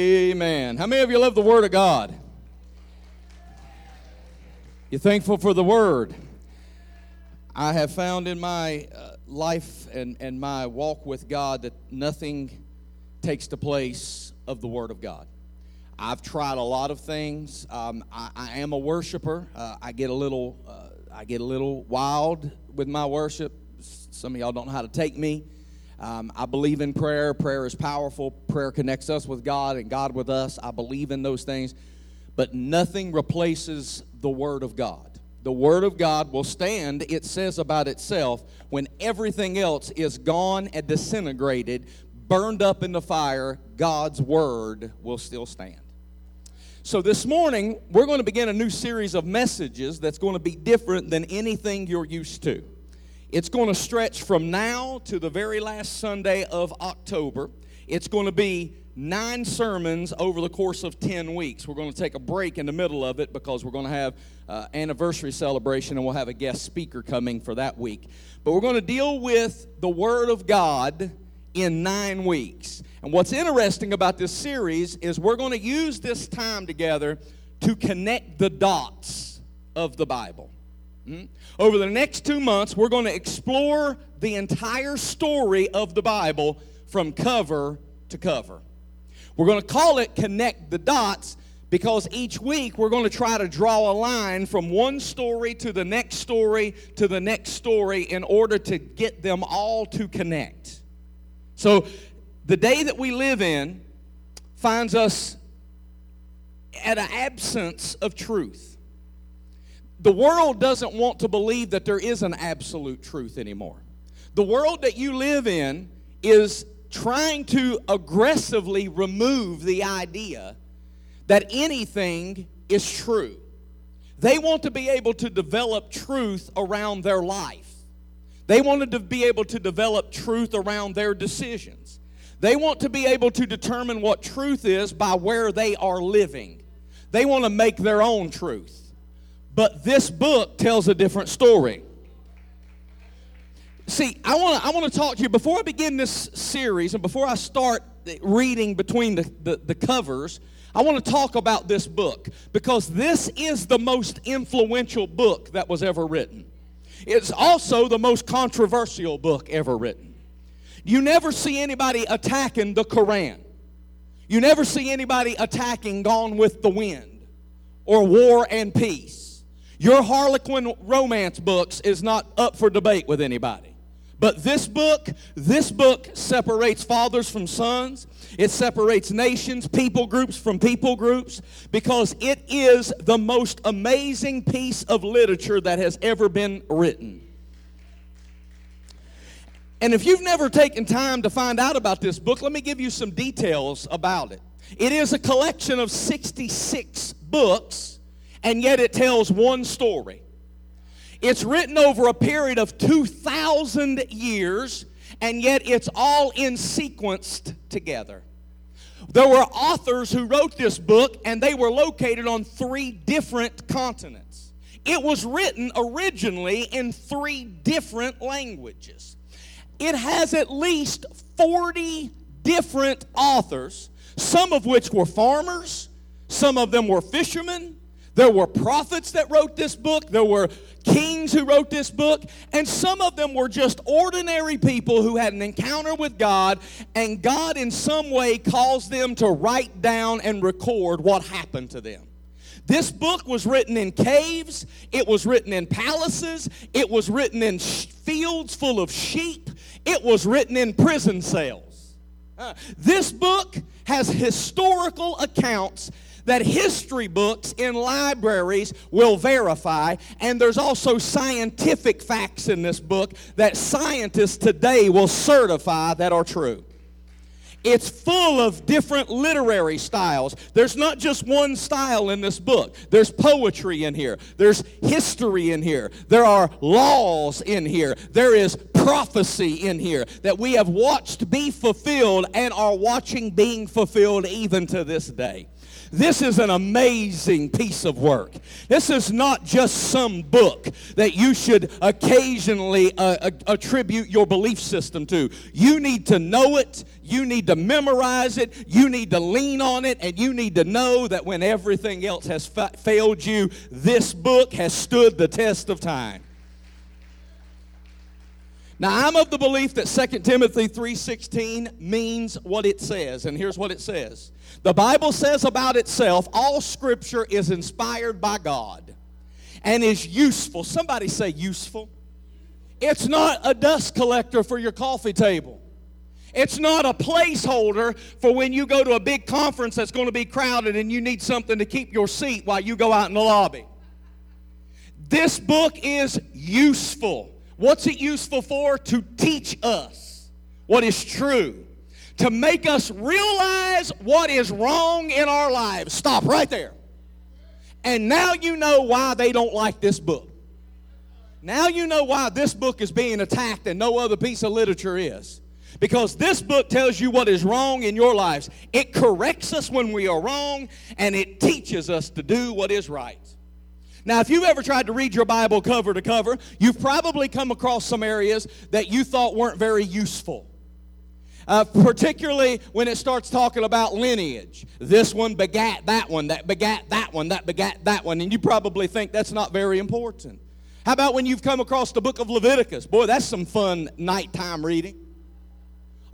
Amen. How many of you love the Word of God? You're thankful for the Word? I have found in my uh, life and, and my walk with God that nothing takes the place of the Word of God. I've tried a lot of things. Um, I, I, am a worshiper. Uh, I get a little, uh, I get a little wild with my worship. Some of y'all don't know how to take me. Um, I believe in prayer. Prayer is powerful. Prayer connects us with God and God with us. I believe in those things. But nothing replaces the Word of God. The Word of God will stand, it says about itself, when everything else is gone and disintegrated, burned up in the fire, God's Word will still stand. So, this morning, we're going to begin a new series of messages that's going to be different than anything you're used to. It's going to stretch from now to the very last Sunday of October. It's going to be nine sermons over the course of 10 weeks. We're going to take a break in the middle of it because we're going to have uh, anniversary celebration and we'll have a guest speaker coming for that week. But we're going to deal with the Word of God in nine weeks. And what's interesting about this series is we're going to use this time together to connect the dots of the Bible. Hmm? Over the next two months, we're going to explore the entire story of the Bible from cover to cover. We're going to call it Connect the Dots because each week we're going to try to draw a line from one story to the next story to the next story in order to get them all to connect. So, the day that we live in finds us at an absence of truth the world doesn't want to believe that there is an absolute truth anymore. The world that you live in is trying to aggressively remove the idea that anything is true. They want to be able to develop truth around their life. They wanted to be able to develop truth around their decisions. They want to be able to determine what truth is by where they are living. They want to make their own truth. But this book tells a different story. See, I want to I want to talk to you before I begin this series and before I start reading between the, the, the covers. I want to talk about this book because this is the most influential book that was ever written. It's also the most controversial book ever written. You never see anybody attacking the Koran. You never see anybody attacking Gone with the Wind or War and Peace. Your Harlequin romance books is not up for debate with anybody. But this book, this book separates fathers from sons. It separates nations, people groups from people groups, because it is the most amazing piece of literature that has ever been written. And if you've never taken time to find out about this book, let me give you some details about it. It is a collection of 66 books and yet it tells one story. It's written over a period of 2,000 years, and yet it's all in sequenced together. There were authors who wrote this book, and they were located on three different continents. It was written originally in three different languages. It has at least 40 different authors, some of which were farmers, some of them were fishermen, there were prophets that wrote this book, there were kings who wrote this book, and some of them were just ordinary people who had an encounter with God, and God in some way caused them to write down and record what happened to them. This book was written in caves, it was written in palaces, it was written in fields full of sheep, it was written in prison cells. Uh, this book has historical accounts that history books in libraries will verify, and there's also scientific facts in this book that scientists today will certify that are true. It's full of different literary styles. There's not just one style in this book. There's poetry in here. There's history in here. There are laws in here. There is prophecy in here that we have watched be fulfilled and are watching being fulfilled even to this day. This is an amazing piece of work. This is not just some book that you should occasionally uh, attribute your belief system to. You need to know it, you need to memorize it, you need to lean on it, and you need to know that when everything else has fa- failed you, this book has stood the test of time. Now I'm of the belief that 2 Timothy 3:16 means what it says, and here's what it says. The Bible says about itself, all scripture is inspired by God and is useful. Somebody say useful. It's not a dust collector for your coffee table. It's not a placeholder for when you go to a big conference that's going to be crowded and you need something to keep your seat while you go out in the lobby. This book is useful. What's it useful for? To teach us what is true, to make us realize what is wrong in our lives. Stop right there. And now you know why they don't like this book. Now you know why this book is being attacked and no other piece of literature is. Because this book tells you what is wrong in your lives. It corrects us when we are wrong and it teaches us to do what is right. Now, if you've ever tried to read your Bible cover to cover, you've probably come across some areas that you thought weren't very useful. Uh, particularly when it starts talking about lineage. This one begat that one, that begat that one, that begat that one, and you probably think that's not very important. How about when you've come across the book of Leviticus? Boy, that's some fun nighttime reading.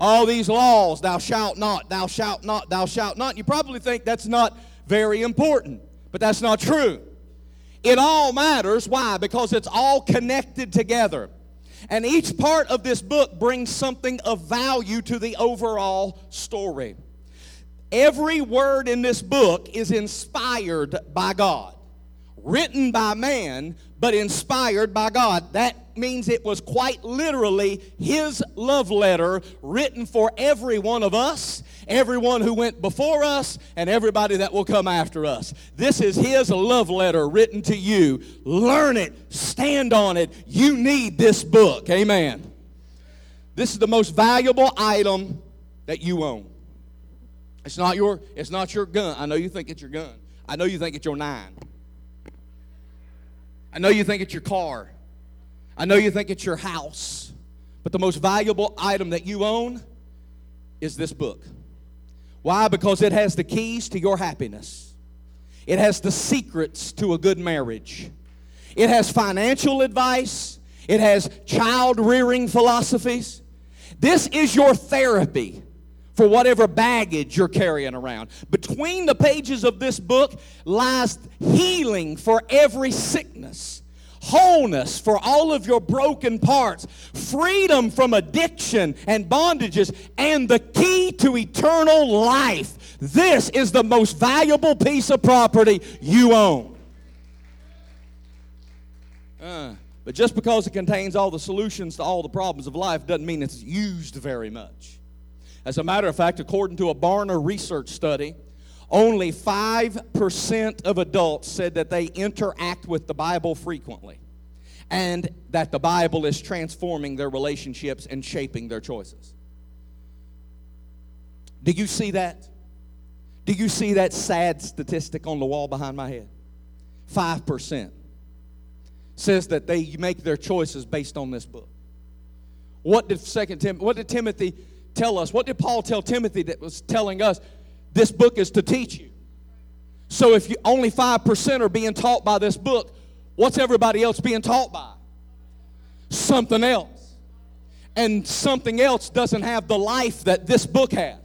All these laws, thou shalt not, thou shalt not, thou shalt not. You probably think that's not very important, but that's not true. It all matters. Why? Because it's all connected together. And each part of this book brings something of value to the overall story. Every word in this book is inspired by God, written by man, but inspired by God. That means it was quite literally his love letter written for every one of us, everyone who went before us, and everybody that will come after us. This is his love letter written to you. Learn it, stand on it. You need this book. Amen. This is the most valuable item that you own. It's not your it's not your gun. I know you think it's your gun. I know you think it's your nine. I know you think it's your car. I know you think it's your house, but the most valuable item that you own is this book. Why? Because it has the keys to your happiness, it has the secrets to a good marriage, it has financial advice, it has child rearing philosophies. This is your therapy for whatever baggage you're carrying around. Between the pages of this book lies healing for every sickness wholeness for all of your broken parts, freedom from addiction and bondages, and the key to eternal life. This is the most valuable piece of property you own. Uh, but just because it contains all the solutions to all the problems of life doesn't mean it's used very much. As a matter of fact, according to a Barna research study, only 5% of adults said that they interact with the Bible frequently and that the Bible is transforming their relationships and shaping their choices. Do you see that? Do you see that sad statistic on the wall behind my head? 5% says that they make their choices based on this book. What did Second Tim- what did Timothy tell us? What did Paul tell Timothy that was telling us? This book is to teach you. So if you, only 5% are being taught by this book, what's everybody else being taught by? Something else. And something else doesn't have the life that this book has.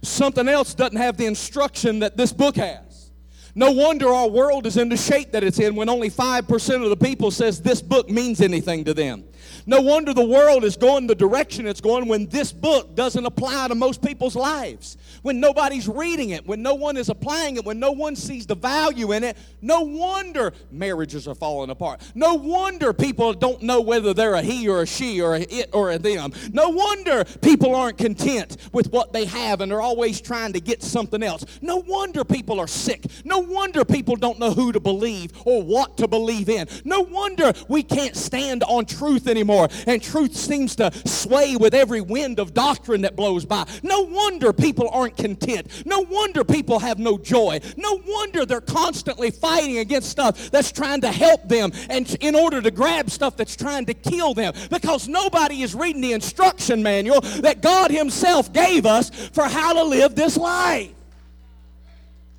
Something else doesn't have the instruction that this book has. No wonder our world is in the shape that it's in when only 5% of the people says this book means anything to them. No wonder the world is going the direction it's going when this book doesn't apply to most people's lives. When nobody's reading it, when no one is applying it, when no one sees the value in it, no wonder marriages are falling apart. No wonder people don't know whether they're a he or a she or a it or a them. No wonder people aren't content with what they have and they're always trying to get something else. No wonder people are sick. No wonder people don't know who to believe or what to believe in. No wonder we can't stand on truth anymore. And truth seems to sway with every wind of doctrine that blows by. No wonder people aren't content. No wonder people have no joy. No wonder they're constantly fighting against stuff that's trying to help them and in order to grab stuff that's trying to kill them. Because nobody is reading the instruction manual that God Himself gave us for how to live this life.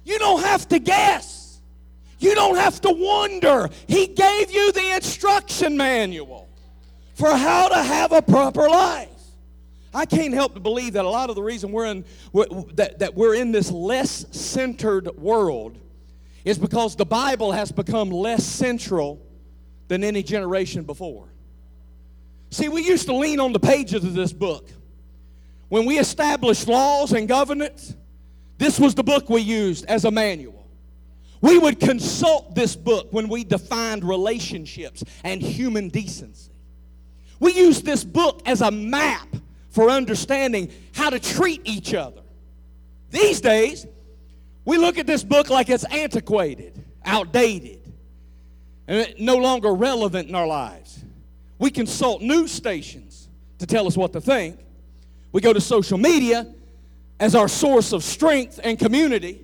You don't have to guess. You don't have to wonder. He gave you the instruction manual for how to have a proper life. I can't help but believe that a lot of the reason we're in that, that we're in this less centered world is because the Bible has become less central than any generation before. See, we used to lean on the pages of this book. When we established laws and governance, this was the book we used as a manual. We would consult this book when we defined relationships and human decency. We use this book as a map for understanding how to treat each other. These days, we look at this book like it's antiquated, outdated, and no longer relevant in our lives. We consult news stations to tell us what to think. We go to social media as our source of strength and community.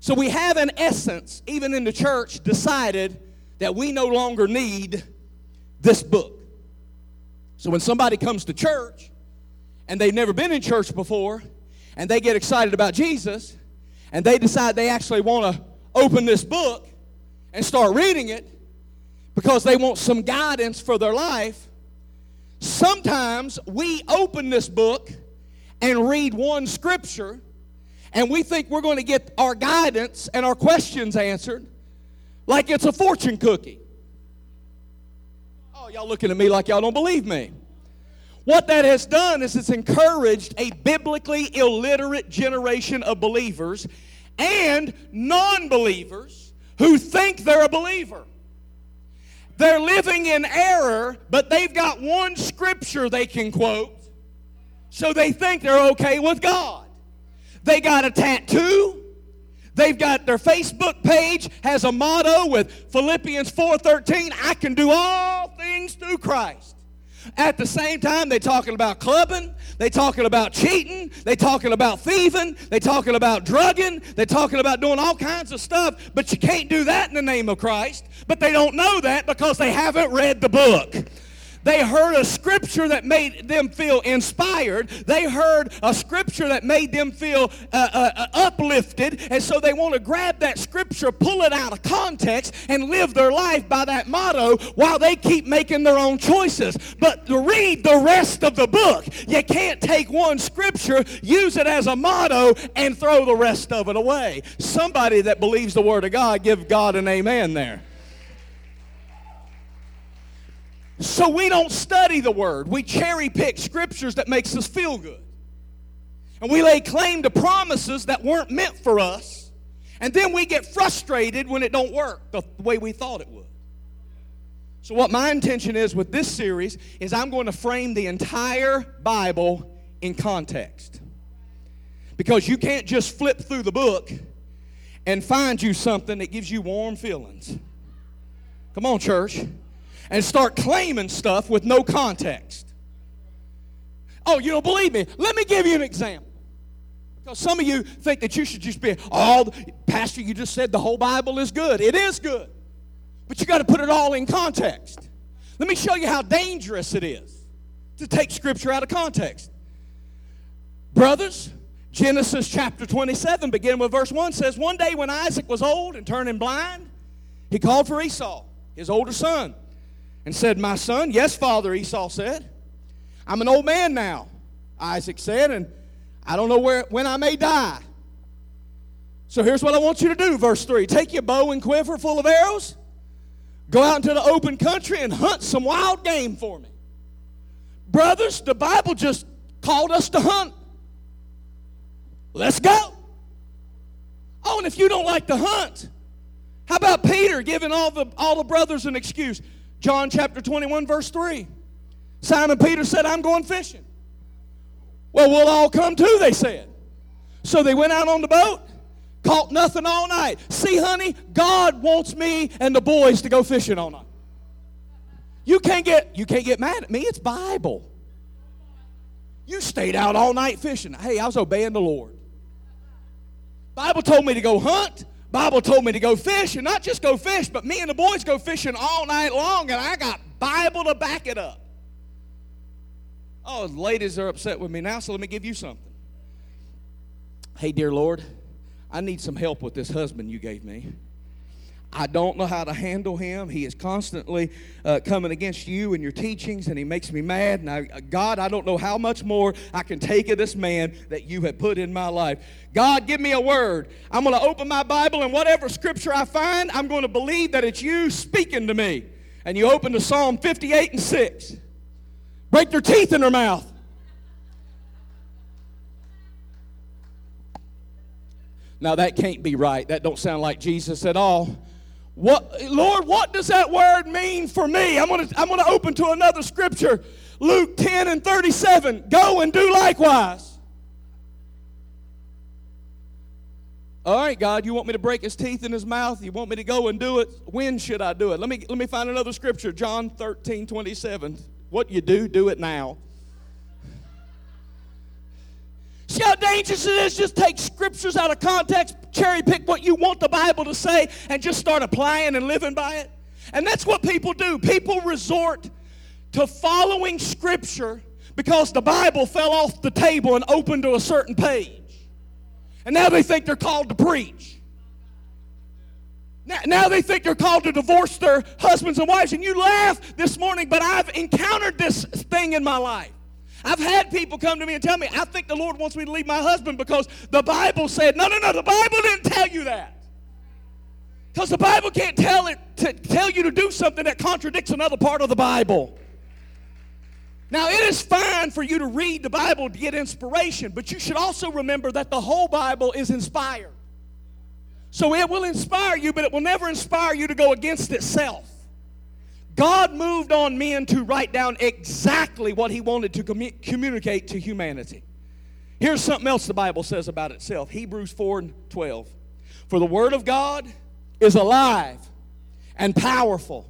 So we have, in essence, even in the church, decided that we no longer need this book. So when somebody comes to church and they've never been in church before and they get excited about Jesus and they decide they actually want to open this book and start reading it because they want some guidance for their life, sometimes we open this book and read one scripture and we think we're going to get our guidance and our questions answered like it's a fortune cookie. Y'all looking at me like y'all don't believe me. What that has done is it's encouraged a biblically illiterate generation of believers and non believers who think they're a believer. They're living in error, but they've got one scripture they can quote so they think they're okay with God. They got a tattoo. They've got their Facebook page has a motto with Philippians 4:13, I can do all things through Christ. At the same time, they talking about clubbing, they talking about cheating, they talking about thieving, they talking about drugging, they talking about doing all kinds of stuff, but you can't do that in the name of Christ. But they don't know that because they haven't read the book. They heard a scripture that made them feel inspired. They heard a scripture that made them feel uh, uh, uh, uplifted. And so they want to grab that scripture, pull it out of context, and live their life by that motto while they keep making their own choices. But read the rest of the book, you can't take one scripture, use it as a motto, and throw the rest of it away. Somebody that believes the Word of God, give God an amen there. So we don't study the word. We cherry pick scriptures that makes us feel good. And we lay claim to promises that weren't meant for us. And then we get frustrated when it don't work the way we thought it would. So what my intention is with this series is I'm going to frame the entire Bible in context. Because you can't just flip through the book and find you something that gives you warm feelings. Come on, church and start claiming stuff with no context. Oh, you don't believe me? Let me give you an example. Because some of you think that you should just be, oh, Pastor, you just said the whole Bible is good. It is good. But you got to put it all in context. Let me show you how dangerous it is to take Scripture out of context. Brothers, Genesis chapter 27, beginning with verse 1, says, One day when Isaac was old and turning blind, he called for Esau, his older son and said, My son, yes, father, Esau said. I'm an old man now, Isaac said, and I don't know where, when I may die. So here's what I want you to do, verse 3 Take your bow and quiver full of arrows, go out into the open country and hunt some wild game for me. Brothers, the Bible just called us to hunt. Let's go. Oh, and if you don't like to hunt, how about Peter giving all the, all the brothers an excuse? John chapter 21, verse 3. Simon Peter said, I'm going fishing. Well, we'll all come too, they said. So they went out on the boat, caught nothing all night. See, honey, God wants me and the boys to go fishing all night. You can't get you can't get mad at me. It's Bible. You stayed out all night fishing. Hey, I was obeying the Lord. Bible told me to go hunt. Bible told me to go fish, and not just go fish, but me and the boys go fishing all night long, and I got Bible to back it up. Oh, ladies are upset with me now, so let me give you something. Hey, dear Lord, I need some help with this husband you gave me. I don't know how to handle him. He is constantly uh, coming against you and your teachings, and he makes me mad. Now, God, I don't know how much more I can take of this man that you have put in my life. God, give me a word. I'm going to open my Bible, and whatever scripture I find, I'm going to believe that it's you speaking to me. And you open to Psalm 58 and 6. Break their teeth in their mouth. Now that can't be right. That don't sound like Jesus at all. What, Lord, what does that word mean for me? I'm going to I'm gonna open to another scripture Luke 10 and 37. Go and do likewise. All right, God, you want me to break his teeth in his mouth? You want me to go and do it? When should I do it? Let me, let me find another scripture John 13 27. What you do, do it now. See how dangerous it is? Just take scriptures out of context, cherry pick what you want the Bible to say, and just start applying and living by it. And that's what people do. People resort to following scripture because the Bible fell off the table and opened to a certain page. And now they think they're called to preach. Now, they think they're called to divorce their husbands and wives. And you laugh this morning, but I've encountered this thing in my life. I've had people come to me and tell me, I think the Lord wants me to leave my husband because the Bible said, no, no, no, the Bible didn't tell you that. Because the Bible can't tell it to tell you to do something that contradicts another part of the Bible. Now, it is fine for you to read the Bible to get inspiration, but you should also remember that the whole Bible is inspired. So it will inspire you, but it will never inspire you to go against itself. God moved on men to write down exactly what he wanted to commu- communicate to humanity. Here's something else the Bible says about itself Hebrews 4 and 12. For the Word of God is alive and powerful.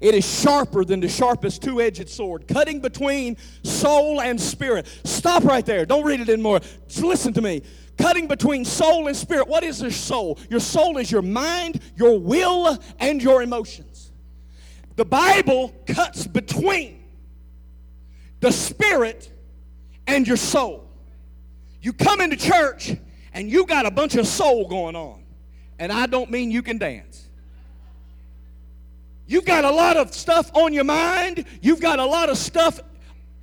It is sharper than the sharpest two edged sword, cutting between soul and spirit. Stop right there. Don't read it anymore. Just listen to me. Cutting between soul and spirit. What is your soul? Your soul is your mind, your will, and your emotions. The Bible cuts between the spirit and your soul. You come into church and you got a bunch of soul going on. And I don't mean you can dance. You've got a lot of stuff on your mind. You've got a lot of stuff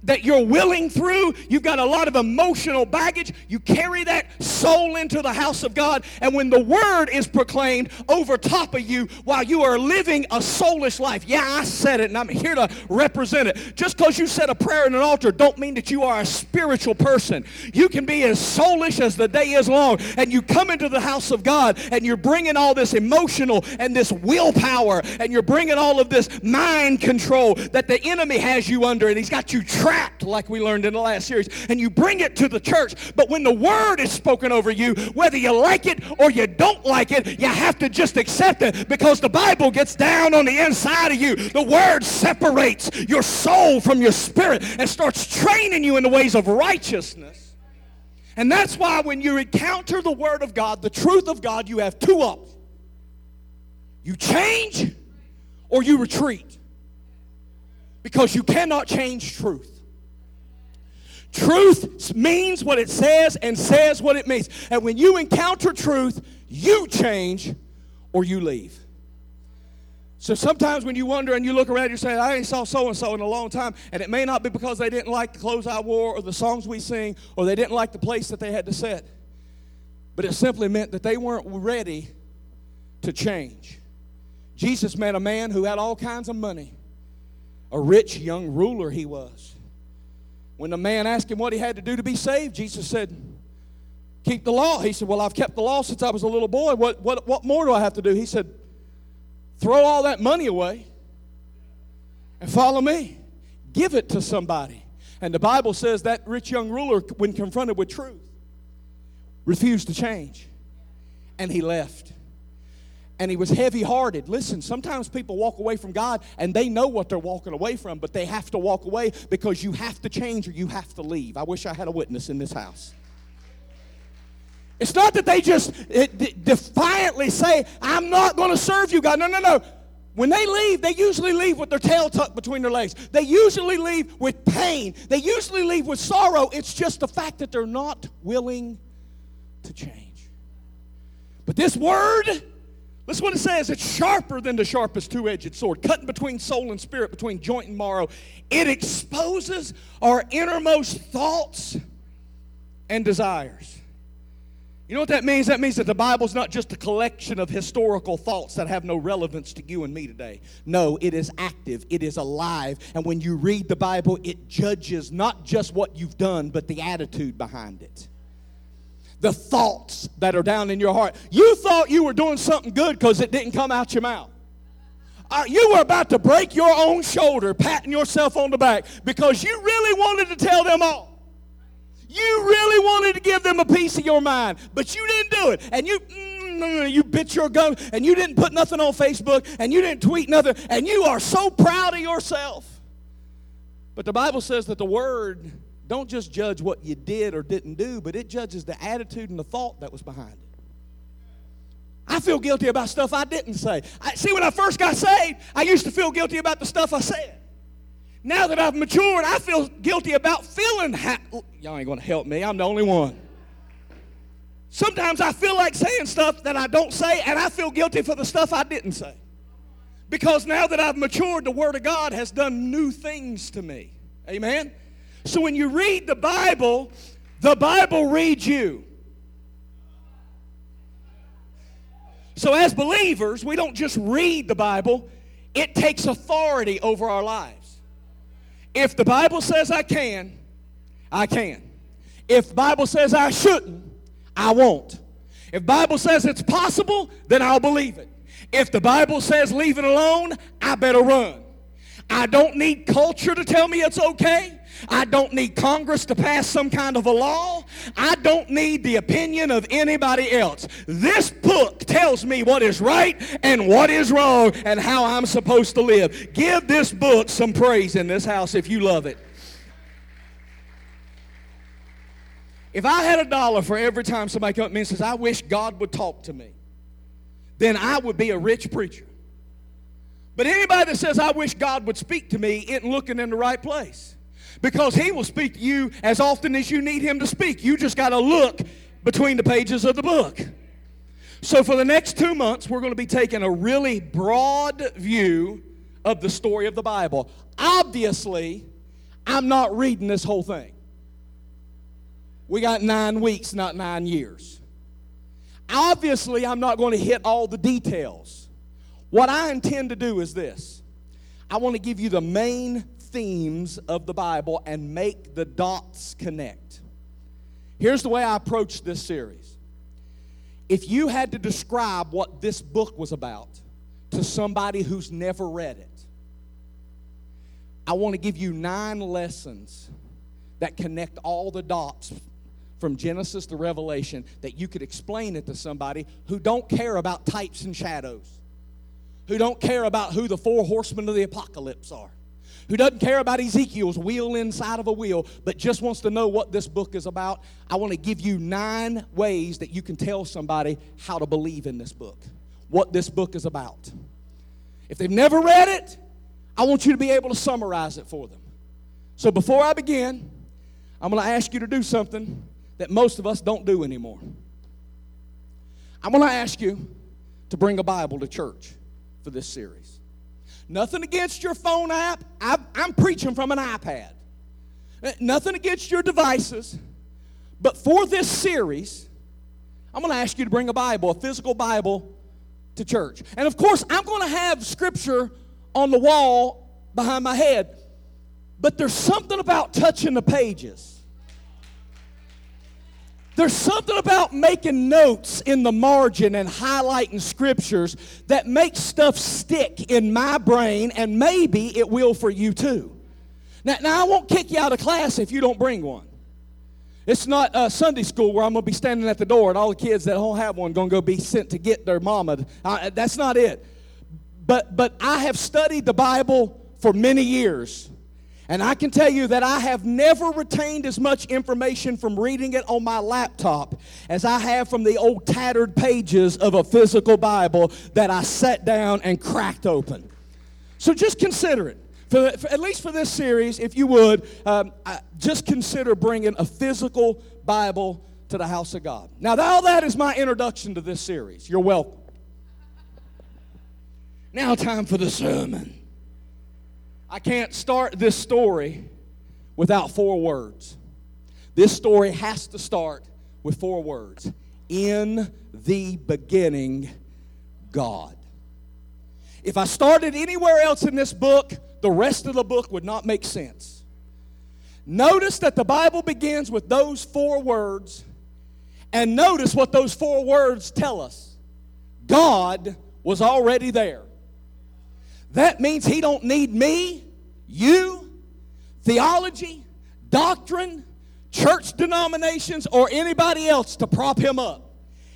that you're willing through. You've got a lot of emotional baggage. You carry that soul into the house of God. And when the word is proclaimed over top of you while you are living a soulish life, yeah, I said it and I'm here to represent it. Just because you said a prayer in an altar don't mean that you are a spiritual person. You can be as soulish as the day is long. And you come into the house of God and you're bringing all this emotional and this willpower and you're bringing all of this mind control that the enemy has you under and he's got you trapped trapped, like we learned in the last series, and you bring it to the church. But when the word is spoken over you, whether you like it or you don't like it, you have to just accept it because the Bible gets down on the inside of you. The word separates your soul from your spirit and starts training you in the ways of righteousness. And that's why when you encounter the Word of God, the truth of God, you have two options. You change or you retreat. Because you cannot change truth. Truth means what it says and says what it means. And when you encounter truth, you change or you leave. So sometimes when you wonder and you look around, you say, I ain't saw so and so in a long time. And it may not be because they didn't like the clothes I wore or the songs we sing or they didn't like the place that they had to sit. But it simply meant that they weren't ready to change. Jesus met a man who had all kinds of money, a rich young ruler he was. When the man asked him what he had to do to be saved, Jesus said, Keep the law. He said, Well, I've kept the law since I was a little boy. What, what, what more do I have to do? He said, Throw all that money away and follow me. Give it to somebody. And the Bible says that rich young ruler, when confronted with truth, refused to change. And he left. And he was heavy hearted. Listen, sometimes people walk away from God and they know what they're walking away from, but they have to walk away because you have to change or you have to leave. I wish I had a witness in this house. It's not that they just defiantly say, I'm not going to serve you, God. No, no, no. When they leave, they usually leave with their tail tucked between their legs. They usually leave with pain. They usually leave with sorrow. It's just the fact that they're not willing to change. But this word, Listen what it says. It's sharper than the sharpest two edged sword, cutting between soul and spirit, between joint and marrow. It exposes our innermost thoughts and desires. You know what that means? That means that the Bible's not just a collection of historical thoughts that have no relevance to you and me today. No, it is active, it is alive. And when you read the Bible, it judges not just what you've done, but the attitude behind it the thoughts that are down in your heart. You thought you were doing something good because it didn't come out your mouth. Uh, you were about to break your own shoulder, patting yourself on the back because you really wanted to tell them all. You really wanted to give them a piece of your mind, but you didn't do it. And you, mm, you bit your gum, and you didn't put nothing on Facebook, and you didn't tweet nothing, and you are so proud of yourself. But the Bible says that the word don't just judge what you did or didn't do, but it judges the attitude and the thought that was behind it. I feel guilty about stuff I didn't say. I, see, when I first got saved, I used to feel guilty about the stuff I said. Now that I've matured, I feel guilty about feeling. Ha- Y'all ain't going to help me. I'm the only one. Sometimes I feel like saying stuff that I don't say, and I feel guilty for the stuff I didn't say. Because now that I've matured, the Word of God has done new things to me. Amen? So when you read the Bible, the Bible reads you. So as believers, we don't just read the Bible, it takes authority over our lives. If the Bible says I can, I can. If Bible says I shouldn't, I won't. If Bible says it's possible, then I'll believe it. If the Bible says leave it alone, I better run. I don't need culture to tell me it's okay. I don't need Congress to pass some kind of a law. I don't need the opinion of anybody else. This book tells me what is right and what is wrong and how I'm supposed to live. Give this book some praise in this house if you love it. If I had a dollar for every time somebody comes up to me and says, I wish God would talk to me, then I would be a rich preacher. But anybody that says, I wish God would speak to me, isn't looking in the right place because he will speak to you as often as you need him to speak. You just got to look between the pages of the book. So, for the next two months, we're going to be taking a really broad view of the story of the Bible. Obviously, I'm not reading this whole thing. We got nine weeks, not nine years. Obviously, I'm not going to hit all the details. What I intend to do is this I want to give you the main themes of the Bible and make the dots connect. Here's the way I approach this series. If you had to describe what this book was about to somebody who's never read it, I want to give you nine lessons that connect all the dots from Genesis to Revelation that you could explain it to somebody who don't care about types and shadows, who don't care about who the four horsemen of the apocalypse are who doesn't care about Ezekiel's wheel inside of a wheel, but just wants to know what this book is about, I want to give you nine ways that you can tell somebody how to believe in this book, what this book is about. If they've never read it, I want you to be able to summarize it for them. So before I begin, I'm going to ask you to do something that most of us don't do anymore. I'm going to ask you to bring a Bible to church for this series. Nothing against your phone app. i am preaching from an iPad. Uh, nothing against your devices. But for this series, I'm going to ask you to bring a Bible, a physical Bible, to church. And of course, I'm going to have scripture on the wall behind my head. But there's something about touching the pages there's something about making notes in the margin and highlighting scriptures that makes stuff stick in my brain, and maybe it will for you too. Now, now I won't kick you out of class if you don't bring one. It's not a Sunday school where I'm going to be standing at the door and all the kids that don't have one going to go be sent to get their mama. I, that's not it. But, but I have studied the Bible for many years. And I can tell you that I have never retained as much information from reading it on my laptop as I have from the old tattered pages of a physical Bible that I sat down and cracked open. So just consider it. For, for at least for this series, if you would, um, just consider bringing a physical Bible to the house of God. Now, all that is my introduction to this series. You're welcome. Now, time for the sermon. I can't start this story without four words. This story has to start with four words In the beginning, God. If I started anywhere else in this book, the rest of the book would not make sense. Notice that the Bible begins with those four words, and notice what those four words tell us God was already there. That means he don't need me, you, theology, doctrine, church denominations, or anybody else to prop him up.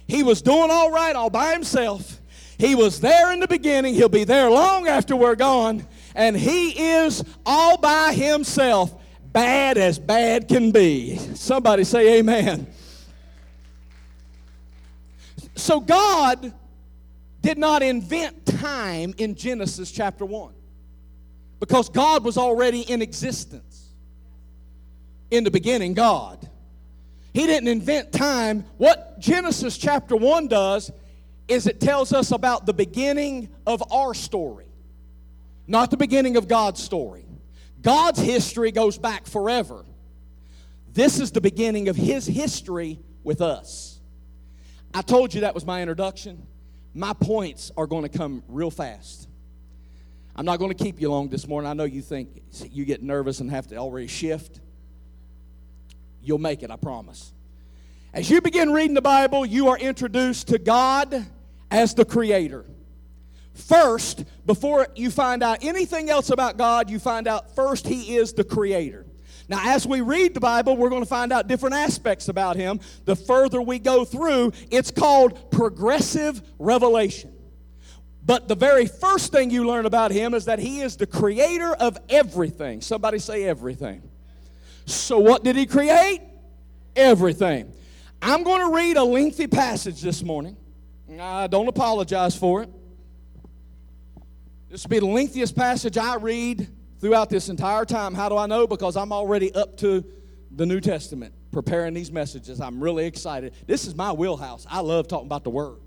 He was doing all right all by himself. He was there in the beginning. He'll be there long after we're gone. And he is all by himself, bad as bad can be. Somebody say amen. So God did not invent time in Genesis chapter 1 because God was already in existence. In the beginning, God. He didn't invent time. What Genesis chapter 1 does is it tells us about the beginning of our story, not the beginning of God's story. God's history goes back forever. This is the beginning of His history with us. I told you that was my introduction my points are going to come real fast. I'm not going to keep you long this morning. I know you think you get nervous and have to already shift. You'll make it, I promise. As you begin reading the Bible, you are introduced to God as the Creator. First, before you find out anything else about God, you find out first He is the Creator. Now, as we read the Bible, we're going to find out different aspects about him. The further we go through, it's called progressive revelation. But the very first thing you learn about him is that he is the creator of everything. Somebody say everything. So, what did he create? Everything. I'm going to read a lengthy passage this morning. I don't apologize for it. This will be the lengthiest passage I read throughout this entire time. How do I know? Because I'm already up to the New Testament preparing these messages. I'm really excited. This is my wheelhouse. I love talking about the Word.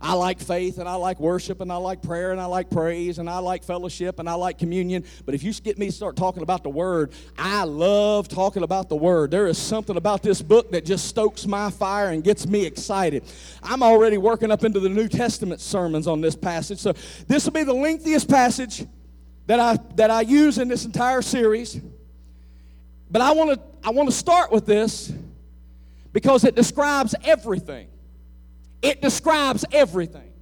I like faith and I like worship and I like prayer and I like praise and I like fellowship and I like communion. But if you get me start talking about the Word, I love talking about the Word. There is something about this book that just stokes my fire and gets me excited. I'm already working up into the New Testament sermons on this passage. So this will be the lengthiest passage that I, that I use in this entire series. But I want to I want to start with this because it describes everything. It describes everything.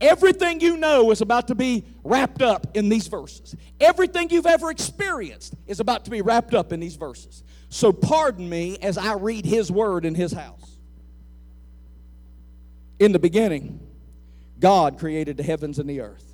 Everything you know is about to be wrapped up in these verses. Everything you've ever experienced is about to be wrapped up in these verses. So pardon me as I read his word in his house. In the beginning, God created the heavens and the earth.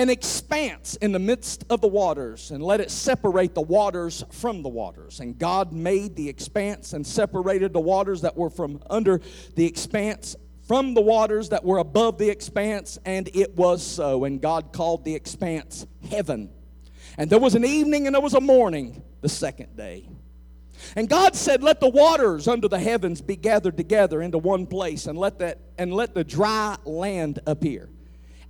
an expanse in the midst of the waters and let it separate the waters from the waters. And God made the expanse and separated the waters that were from under the expanse from the waters that were above the expanse, and it was so. And God called the expanse heaven. And there was an evening and there was a morning the second day. And God said, Let the waters under the heavens be gathered together into one place, and let that and let the dry land appear.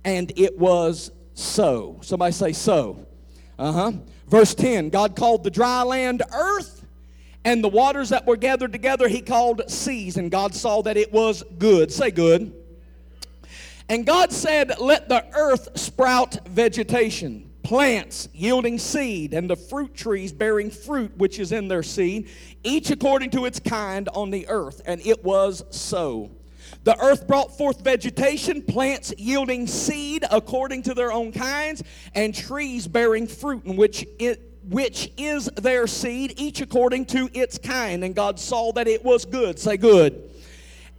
And it was so. Somebody say so. Uh huh. Verse 10 God called the dry land earth, And the waters that were gathered together he called seas, and God saw that it was good. Say good. And God said, Let the earth sprout vegetation, plants yielding seed, and the fruit trees bearing fruit which is in their seed, each according to its kind on the earth. And it was so. The earth brought forth vegetation, plants yielding seed according to their own kinds, and trees bearing fruit in which it which is their seed, each according to its kind. And God saw that it was good. Say good.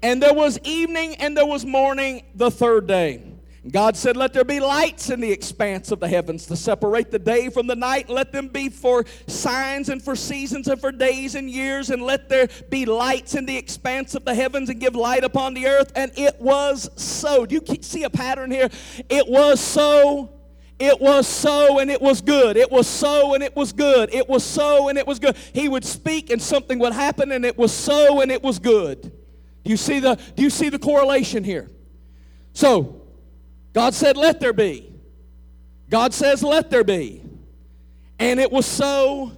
And there was evening and there was morning the third day. God said, Let there be lights in the expanse of the heavens to separate the day from the night. Let them be for signs and for seasons and for days and years. And let there be lights in the expanse of the heavens and give light upon the earth. And it was so. Do you see a pattern here? It was so. It was so and it was good. It was so and it was good. It was so and it was good. He would speak and something would happen and it was so and it was good. Do you see the, do you see the correlation here? So, God said, Let there be. God says, Let there be. And it was so,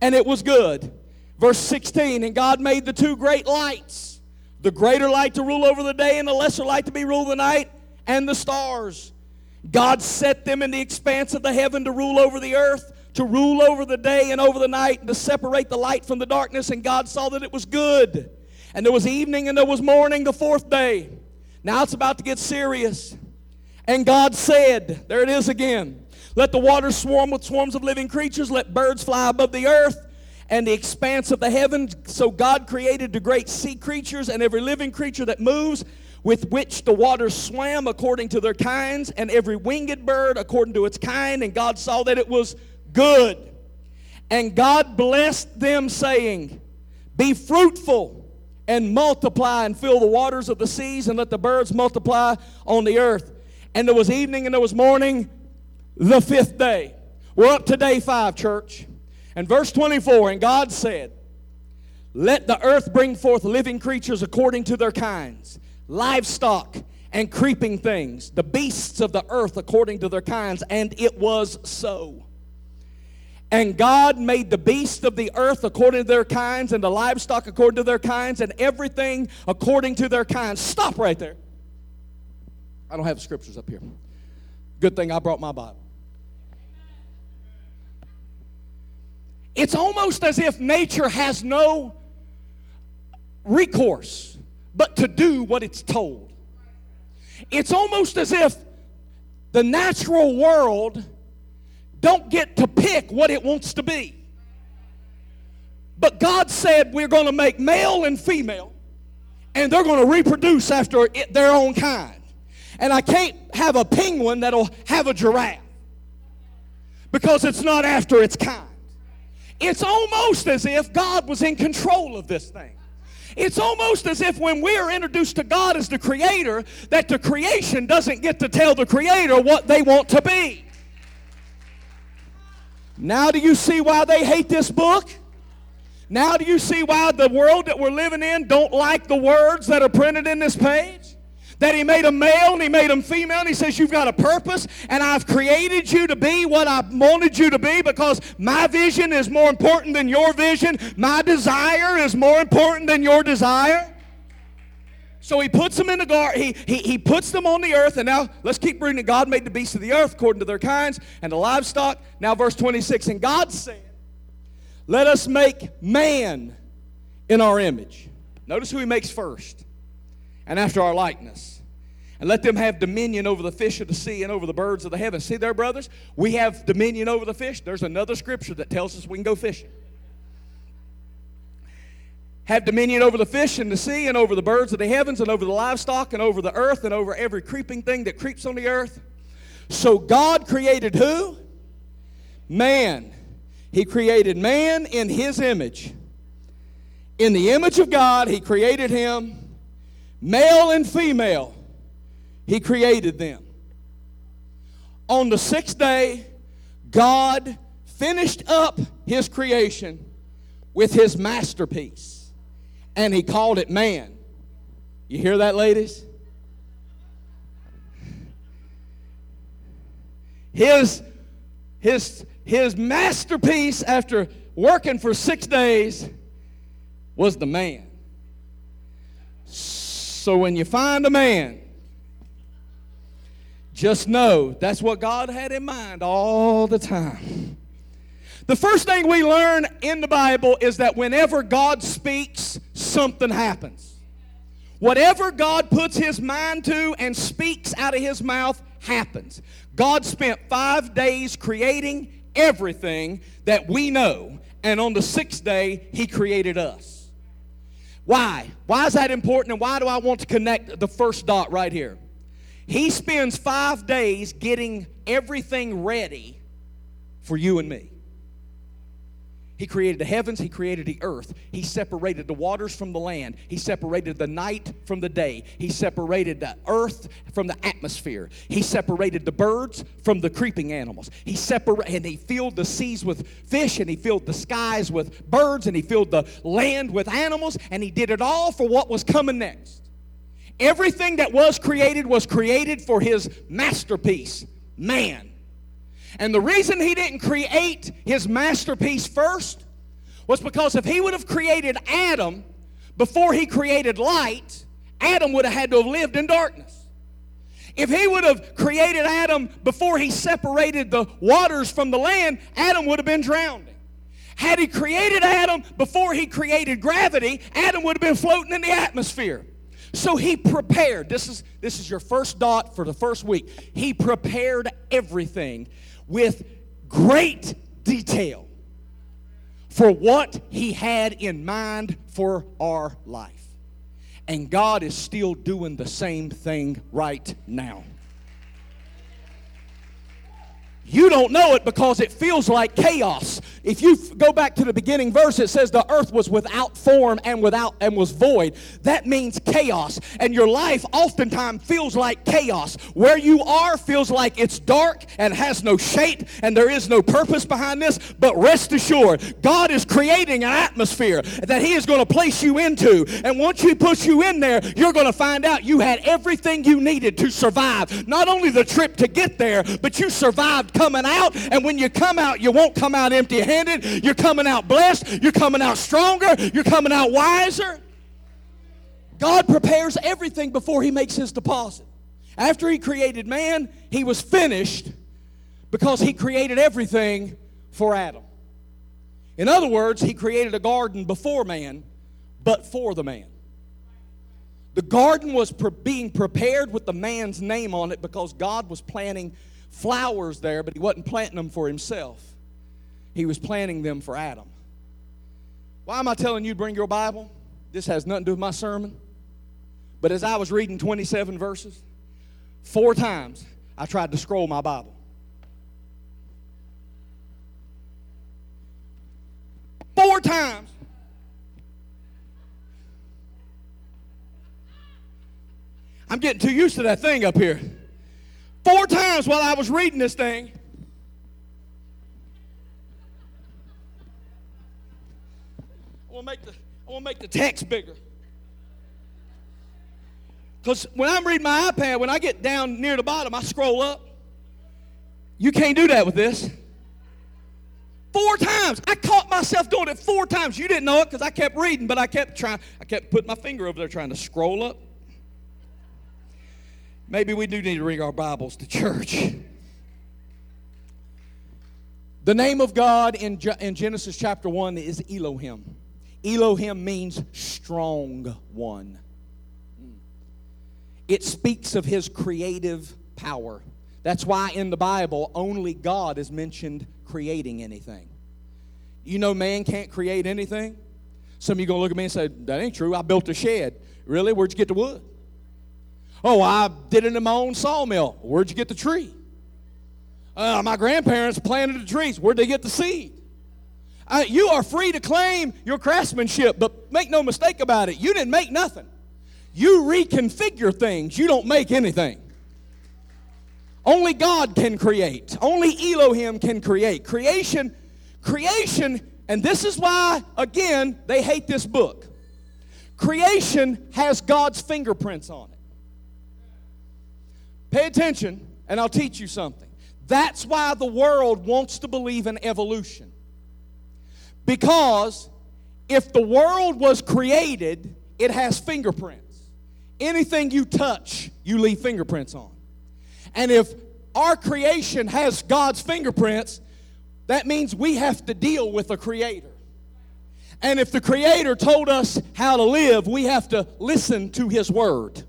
and it was good. Verse 16, and God made the two great lights the greater light to rule over the day, and the lesser light to be rule the night, and the stars. God set them in the expanse of the heaven to rule over the earth, to rule over the day and over the night, and to separate the light from the darkness. And God saw that it was good. And there was evening and there was morning the fourth day. Now it's about to get serious. And God said, there it is again, let the waters swarm with swarms of living creatures, let birds fly above the earth and the expanse of the heavens. So God created the great sea creatures and every living creature that moves, with which the waters swam according to their kinds, and every winged bird according to its kind. And God saw that it was good. And God blessed them, saying, Be fruitful and multiply and fill the waters of the seas, and let the birds multiply on the earth and there was evening and there was morning the fifth day. We're up to day five, church. And verse 24, and God said, Let the earth bring forth living creatures according to their kinds, livestock and creeping things, the beasts of the earth according to their kinds. And it was so. And God made the beasts of the earth according to their kinds, and the livestock according to their kinds, and everything according to their kinds. Stop right there. I don't have scriptures up here. Good thing I brought my Bible. It's almost as if nature has no recourse but to do what it's told. It's almost as if the natural world don't get to pick what it wants to be. But God said we're going to make male and female, and they're going to reproduce after it, their own kind. And I can't have a penguin that'll have a giraffe because it's not after its kind. It's almost as if God was in control of this thing. It's almost as if when we are introduced to God as the creator, that the creation doesn't get to tell the creator what they want to be. Now, do you see why they hate this book? Now, do you see why the world that we're living in don't like the words that are printed in this page? That He made them male and He made them female. And He says, You've got a purpose, and I've created you to be what I wanted you to be because my vision is more important than your vision. My desire is more important than your desire. So he puts them in the garden, he, he, he puts them on the earth, and now let's keep reading God made the beasts of the earth according to their kinds, and the livestock. Now, verse 26, and God said, Let us make man in our image. Notice who he makes first and after our likeness. And let them have dominion over the fish of the sea and over the birds of the heavens. See there, brothers? We have dominion over the fish. There's another scripture that tells us we can go fishing. Have dominion over the fish in the sea and over the birds of the heavens and over the livestock and over the earth and over every creeping thing that creeps on the earth. So God created who? Man. He created man in his image. In the image of God, he created him Male and female, He created them. On the sixth day, God finished up His creation with His masterpiece, and He called it man. You hear that, ladies? His, his, his masterpiece, after working for six days, was the man. So when you find a man, just know that's what God had in mind all the time. The first thing we learn in the Bible is that whenever God speaks, something happens. Whatever God puts his mind to and speaks out of his mouth happens. God spent five days creating everything that we know, and on the sixth day, he created us. Why? Why is that important, and why do I want to connect the first dot right here? He spends five days getting everything ready for you and me. He created the heavens, He created the earth. He separated the waters from the land. He separated the night from the day. He separated the earth from the atmosphere. He separated the birds from the creeping animals. He separated and He filled the seas with fish and He filled the skies with birds and He filled the land with animals and He did it all for what was coming next. Everything that was created was created for his masterpiece, man. And the reason he didn't create his masterpiece first was because if he would have created Adam before he created light, Adam would have had to have lived in darkness. If he would have created Adam before he separated the waters from the land, Adam would have been drowning. Had he created Adam before he created gravity, Adam would have been floating in the atmosphere. So he prepared. This is, this is your first dot for the first week. He prepared everything with great detail for what he had in mind for our life. And God is still doing the same thing right now. You don't know it because it feels like chaos. If you go back to the beginning verse, it says the earth was without form and without and was void. That means chaos. And your life oftentimes feels like chaos. Where you are feels like it's dark and has no shape and there is no purpose behind this. But rest assured, God is creating an atmosphere that He is going to place you into. And once He puts you in there, you're going to find out you had everything you needed to survive. Not only the trip to get there, but you survived coming out. And when you come out, you won't come out empty handed. You're coming out blessed. You're coming out stronger. You're coming out wiser. God prepares everything before He makes His deposit. After He created man, He was finished because He created everything for Adam. In other words, He created a garden before man, but for the man. The garden was pre- being prepared with the man's name on it because God was planning flowers there, but he wasn't planting them for himself. He was planting them for Adam. Why am I telling you to bring your Bible? This has nothing to do with my sermon. But as I was reading 27 verses, four times I tried to scroll my Bible. Four times. I'm getting too used to that thing up here. Four times while I was reading this thing, I want to make the I want to make the text bigger. Because when I'm reading my iPad, when I get down near the bottom, I scroll up. You can't do that with this. Four times. I caught myself doing it four times. You didn't know it because I kept reading, but I kept trying, I kept putting my finger over there trying to scroll up. Maybe we do need to read our Bibles to church. The name of God in, in Genesis chapter 1 is Elohim. Elohim means strong one. It speaks of his creative power. That's why in the Bible, only God is mentioned creating anything. You know, man can't create anything. Some of you going to look at me and say, That ain't true. I built a shed. Really? Where'd you get the wood? Oh, I did it in my own sawmill. Where'd you get the tree? Uh, my grandparents planted the trees. Where'd they get the seed? Uh, you are free to claim your craftsmanship, but make no mistake about it. You didn't make nothing. You reconfigure things. You don't make anything. Only God can create. Only Elohim can create. Creation, creation, and this is why, again, they hate this book. Creation has God's fingerprints on it. Pay attention, and I'll teach you something. That's why the world wants to believe in evolution. Because if the world was created, it has fingerprints. Anything you touch, you leave fingerprints on. And if our creation has God's fingerprints, that means we have to deal with the Creator. And if the Creator told us how to live, we have to listen to His Word.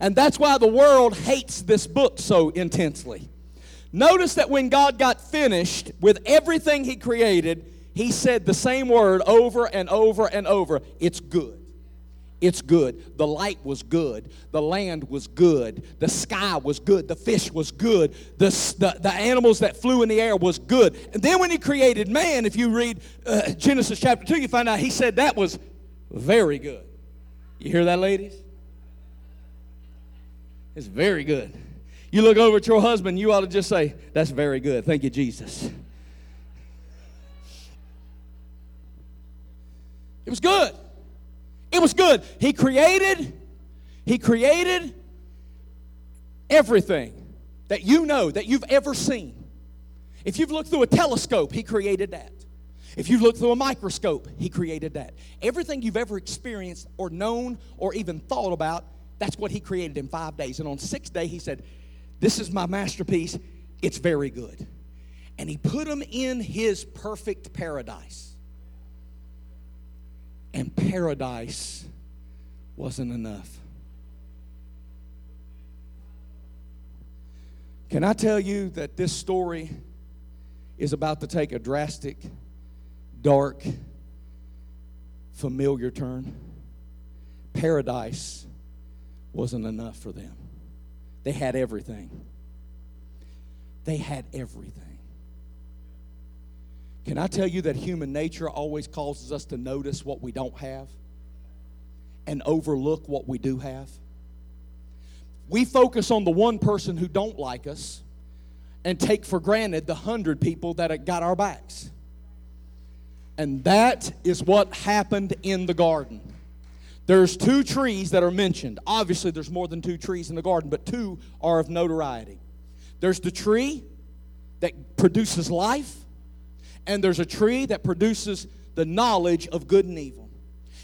And that's why the world hates this book so intensely. Notice that when God got finished with everything He created, He said the same word over and over and over it's good. It's good. The light was good. The land was good. The sky was good. The fish was good. The, the, the animals that flew in the air was good. And then when he created man, if you read uh, Genesis chapter 2, you find out he said that was very good. You hear that, ladies? It's very good. You look over at your husband, you ought to just say, That's very good. Thank you, Jesus. It was good. It was good. He created, He created everything that you know, that you've ever seen. If you've looked through a telescope, He created that. If you've looked through a microscope, He created that. Everything you've ever experienced or known or even thought about, that's what He created in five days. And on sixth day, He said, This is my masterpiece. It's very good. And He put them in His perfect paradise and paradise wasn't enough. Can I tell you that this story is about to take a drastic, dark, familiar turn? Paradise wasn't enough for them. They had everything. They had everything. Can I tell you that human nature always causes us to notice what we don't have and overlook what we do have? We focus on the one person who don't like us and take for granted the hundred people that got our backs. And that is what happened in the garden. There's two trees that are mentioned. Obviously, there's more than two trees in the garden, but two are of notoriety. There's the tree that produces life, and there's a tree that produces the knowledge of good and evil.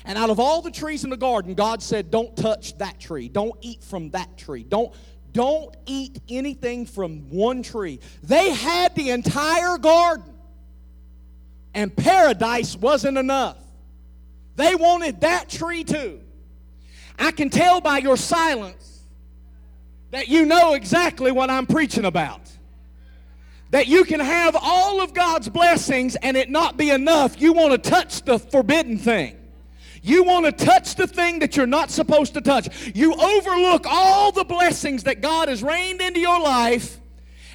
And out of all the trees in the garden, God said, Don't touch that tree. Don't eat from that tree. Don't, don't eat anything from one tree. They had the entire garden, and paradise wasn't enough. They wanted that tree too. I can tell by your silence that you know exactly what I'm preaching about that you can have all of God's blessings and it not be enough. You want to touch the forbidden thing. You want to touch the thing that you're not supposed to touch. You overlook all the blessings that God has rained into your life,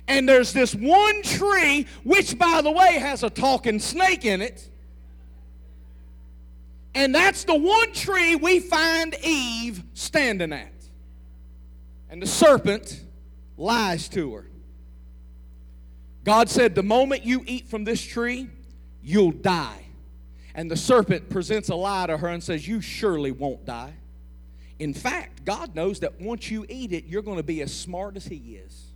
and there's this one tree, which, by the way, has a talking snake in it. And that's the one tree we find Eve standing at. And the serpent lies to her. God said, The moment you eat from this tree, you'll die. And the serpent presents a lie to her and says, You surely won't die. In fact, God knows that once you eat it, you're going to be as smart as He is.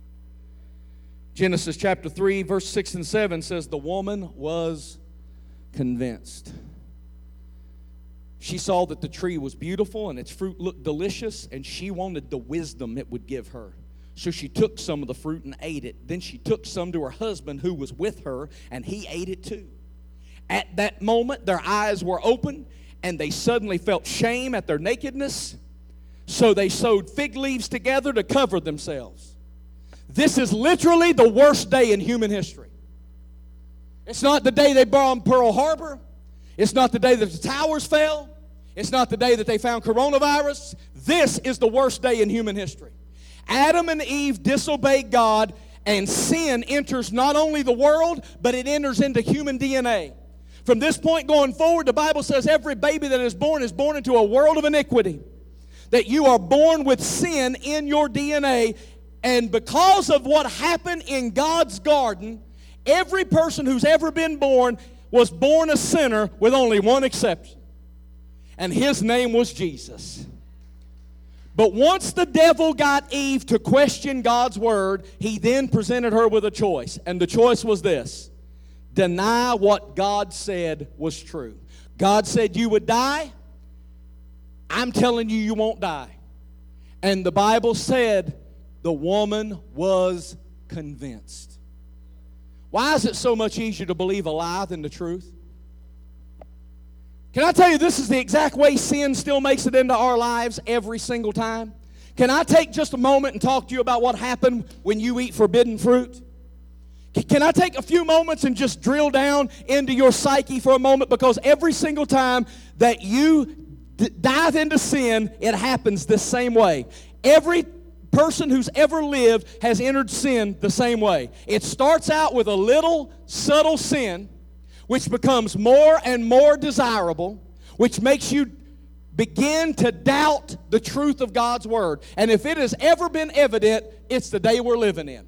Genesis chapter 3, verse 6 and 7 says, The woman was convinced. She saw that the tree was beautiful and its fruit looked delicious, and she wanted the wisdom it would give her. So she took some of the fruit and ate it. Then she took some to her husband who was with her, and he ate it too. At that moment, their eyes were open, and they suddenly felt shame at their nakedness. So they sewed fig leaves together to cover themselves. This is literally the worst day in human history. It's not the day they bombed Pearl Harbor. It's not the day that the towers fell. It's not the day that they found coronavirus. This is the worst day in human history. Adam and Eve disobeyed God, and sin enters not only the world, but it enters into human DNA. From this point going forward, the Bible says every baby that is born is born into a world of iniquity. That you are born with sin in your DNA, and because of what happened in God's garden, every person who's ever been born was born a sinner with only one exception. And his name was Jesus. But once the devil got Eve to question God's word, he then presented her with a choice. And the choice was this deny what God said was true. God said you would die. I'm telling you, you won't die. And the Bible said the woman was convinced. Why is it so much easier to believe a lie than the truth? Can I tell you, this is the exact way sin still makes it into our lives every single time? Can I take just a moment and talk to you about what happened when you eat forbidden fruit? Can I take a few moments and just drill down into your psyche for a moment? Because every single time that you d- dive into sin, it happens the same way. Every person who's ever lived has entered sin the same way. It starts out with a little subtle sin, which becomes more and more desirable, which makes you begin to doubt the truth of God's Word. And if it has ever been evident, it's the day we're living in.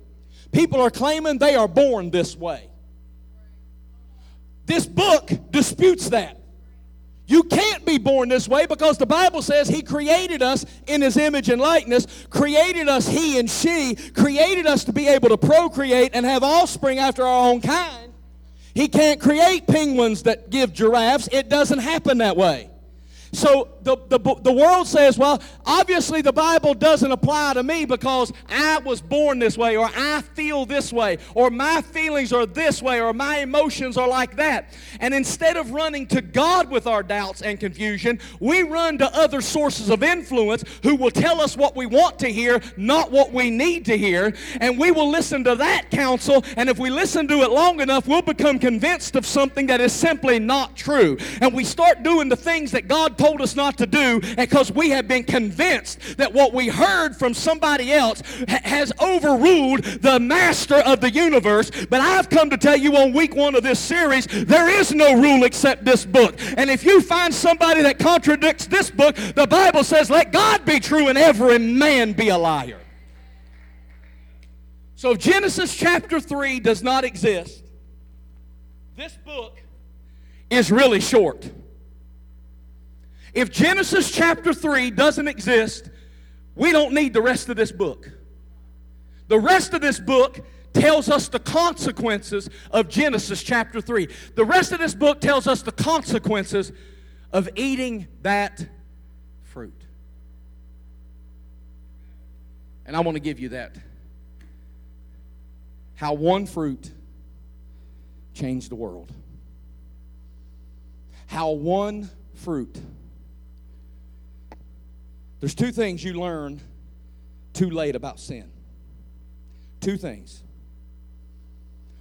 People are claiming they are born this way. This book disputes that. You can't be born this way because the Bible says He created us in His image and likeness, created us He and she, created us to be able to procreate and have offspring after our own kind. He can't create penguins that give giraffes. It doesn't happen that way. So the, the, the world says, well, obviously the Bible doesn't apply to me because I was born this way, or I feel this way, or my feelings are this way, or my emotions are like that. And instead of running to God with our doubts and confusion, we run to other sources of influence who will tell us what we want to hear, not what we need to hear. And we will listen to that counsel, and if we listen to it long enough, we'll become convinced of something that is simply not true. And we start doing the things that God told us not to do because we have been convinced that what we heard from somebody else ha- has overruled the master of the universe. But I've come to tell you on week one of this series, there is no rule except this book. And if you find somebody that contradicts this book, the Bible says, let God be true and every man be a liar. So if Genesis chapter 3 does not exist, this book is really short. If Genesis chapter 3 doesn't exist, we don't need the rest of this book. The rest of this book tells us the consequences of Genesis chapter 3. The rest of this book tells us the consequences of eating that fruit. And I want to give you that. How one fruit changed the world. How one fruit there's two things you learn too late about sin. Two things.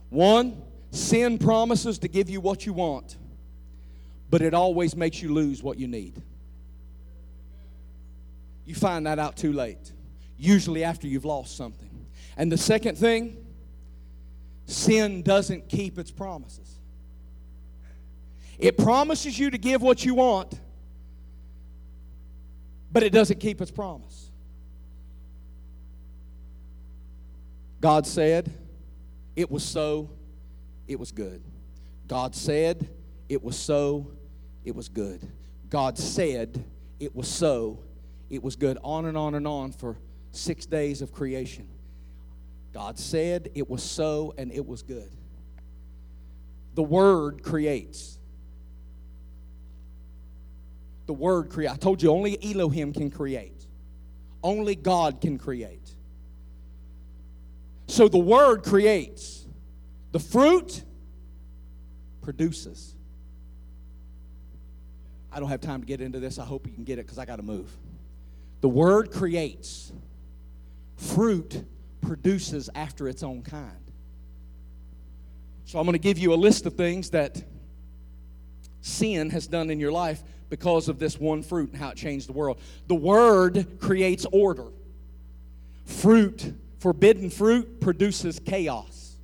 One, sin promises to give you what you want, but it always makes you lose what you need. You find that out too late, usually after you've lost something. And the second thing, sin doesn't keep its promises. It promises you to give what you want, but it doesn't keep its promise. God said, It was so, it was good. God said, It was so, it was good. God said, It was so, it was good. On and on and on for six days of creation. God said, It was so, and it was good. The Word creates. The word create. I told you only Elohim can create. Only God can create. So the word creates. The fruit produces. I don't have time to get into this. I hope you can get it because I got to move. The word creates. Fruit produces after its own kind. So I'm going to give you a list of things that sin has done in your life because of this one fruit and how it changed the world. The Word creates order. Fruit, forbidden fruit, produces chaos.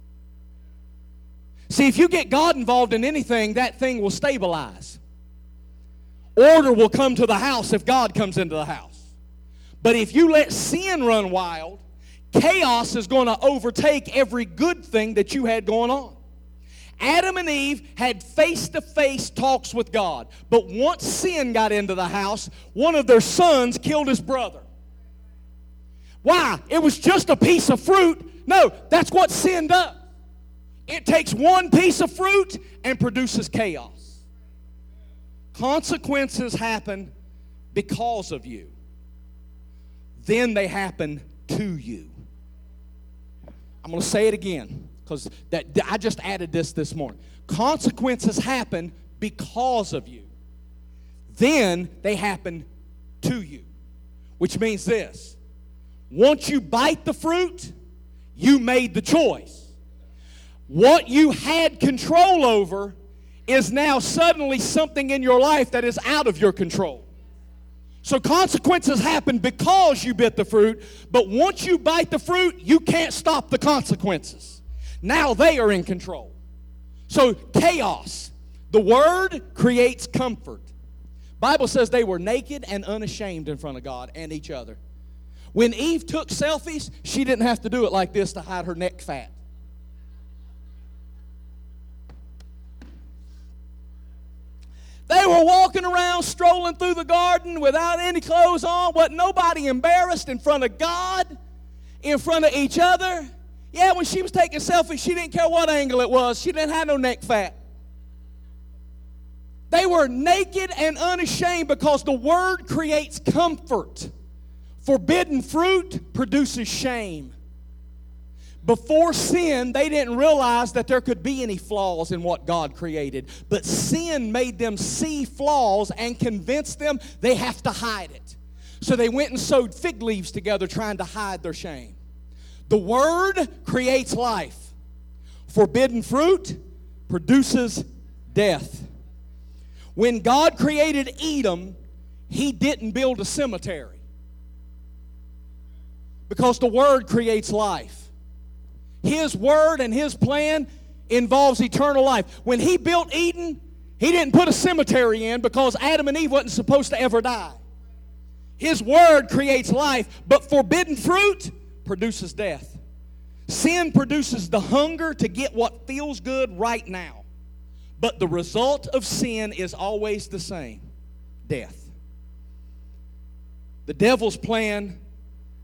See, if you get God involved in anything, that thing will stabilize. Order will come to the house if God comes into the house. But if you let sin run wild, chaos is going to overtake every good thing that you had going on. Adam and Eve had face to face talks with God. But once sin got into the house, one of their sons killed his brother. Why? It was just a piece of fruit. No, that's what sin does. It takes one piece of fruit and produces chaos. Consequences happen because of you. Then they happen to you. I'm going to say it again because that I just added this this morning. Consequences happen because of you. Then they happen to you. Which means this. Once you bite the fruit, you made the choice. What you had control over is now suddenly something in your life that is out of your control. So consequences happen because you bit the fruit, but once you bite the fruit, you can't stop the consequences. Now they are in control. So chaos. The word creates comfort. Bible says they were naked and unashamed in front of God and each other. When Eve took selfies, she didn't have to do it like this to hide her neck fat. They were walking around, strolling through the garden without any clothes on. Wasn't nobody embarrassed in front of God, in front of each other. Yeah, when she was taking selfies, she didn't care what angle it was. She didn't have no neck fat. They were naked and unashamed because the word creates comfort. Forbidden fruit produces shame. Before sin, they didn't realize that there could be any flaws in what God created. But sin made them see flaws and convinced them they have to hide it. So they went and sewed fig leaves together trying to hide their shame. The Word creates life, forbidden fruit produces death. When God created Edom, He didn't build a cemetery because the Word creates life. His word and his plan involves eternal life. When he built Eden, he didn't put a cemetery in because Adam and Eve wasn't supposed to ever die. His word creates life, but forbidden fruit produces death. Sin produces the hunger to get what feels good right now. But the result of sin is always the same death. The devil's plan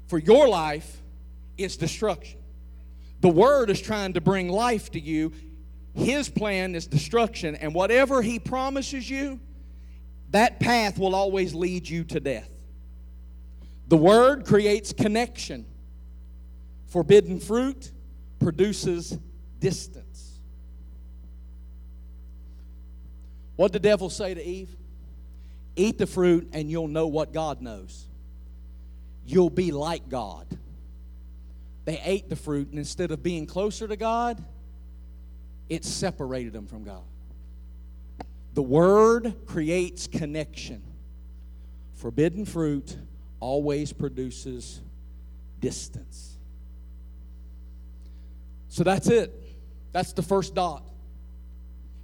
for your life is destruction. The Word is trying to bring life to you. His plan is destruction. And whatever He promises you, that path will always lead you to death. The Word creates connection. Forbidden fruit produces distance. What did the devil say to Eve? Eat the fruit and you'll know what God knows. You'll be like God. They ate the fruit, and instead of being closer to God, it separated them from God. The Word creates connection. Forbidden fruit always produces distance. So that's it. That's the first dot.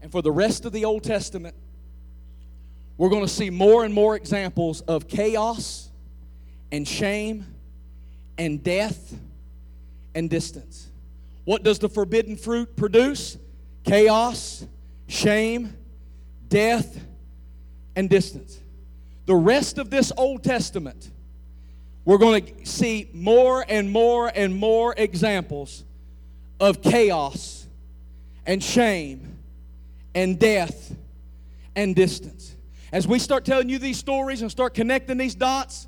And for the rest of the Old Testament, we're going to see more and more examples of chaos and shame and death and distance. What does the forbidden fruit produce? Chaos, shame, death, and distance. The rest of this Old Testament, we're going to see more and more and more examples of chaos and shame and death and distance. As we start telling you these stories and start connecting these dots,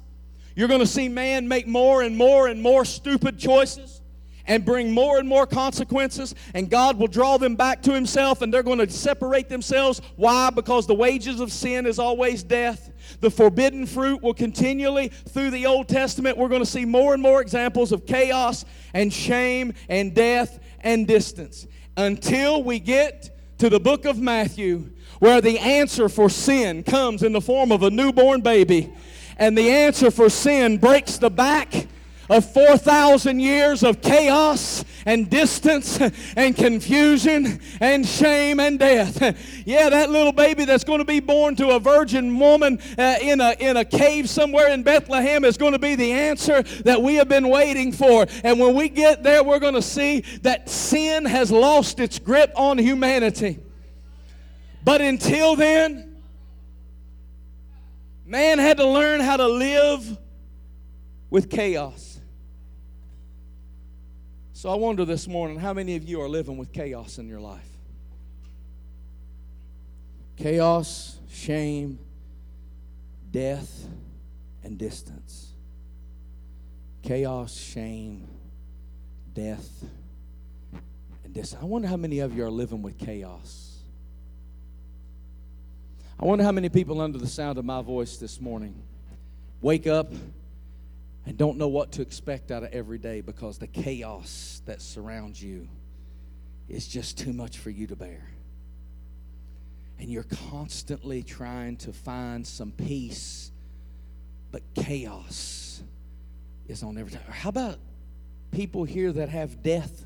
you're going to see man make more and more and more stupid choices and bring more and more consequences, and God will draw them back to Himself, and they're going to separate themselves. Why? Because the wages of sin is always death. The forbidden fruit will continually, through the Old Testament, we're going to see more and more examples of chaos and shame and death and distance until we get to the book of Matthew, where the answer for sin comes in the form of a newborn baby. And the answer for sin breaks the back of 4,000 years of chaos and distance and confusion and shame and death. Yeah, that little baby that's going to be born to a virgin woman uh, in, a, in a cave somewhere in Bethlehem is going to be the answer that we have been waiting for. And when we get there, we're going to see that sin has lost its grip on humanity. But until then, man had to learn how to live with chaos. So I wonder this morning how many of you are living with chaos in your life? Chaos, shame, death, and distance. Chaos, shame, death, and distance. I wonder how many of you are living with chaos. I wonder how many people under the sound of my voice this morning wake up and don't know what to expect out of every day because the chaos that surrounds you is just too much for you to bear. And you're constantly trying to find some peace, but chaos is on every time. How about people here that have death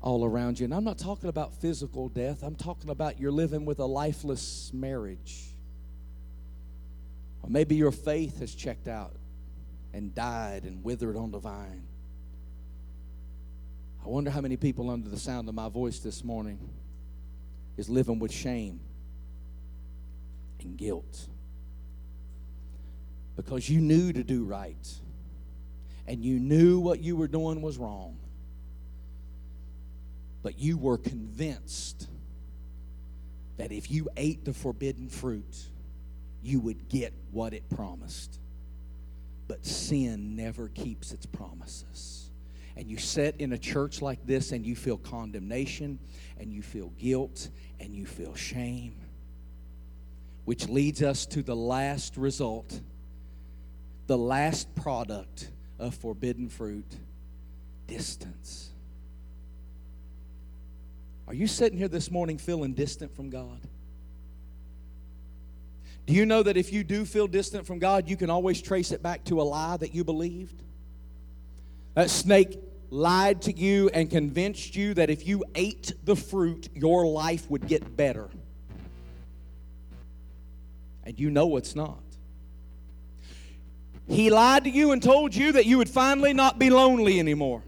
all around you? And I'm not talking about physical death, I'm talking about you're living with a lifeless marriage. Or maybe your faith has checked out and died and withered on the vine. I wonder how many people under the sound of my voice this morning is living with shame and guilt because you knew to do right and you knew what you were doing was wrong, but you were convinced that if you ate the forbidden fruit, you would get what it promised. But sin never keeps its promises. And you sit in a church like this and you feel condemnation and you feel guilt and you feel shame. Which leads us to the last result, the last product of forbidden fruit distance. Are you sitting here this morning feeling distant from God? Do you know that if you do feel distant from God, you can always trace it back to a lie that you believed? That snake lied to you and convinced you that if you ate the fruit, your life would get better. And you know it's not. He lied to you and told you that you would finally not be lonely anymore.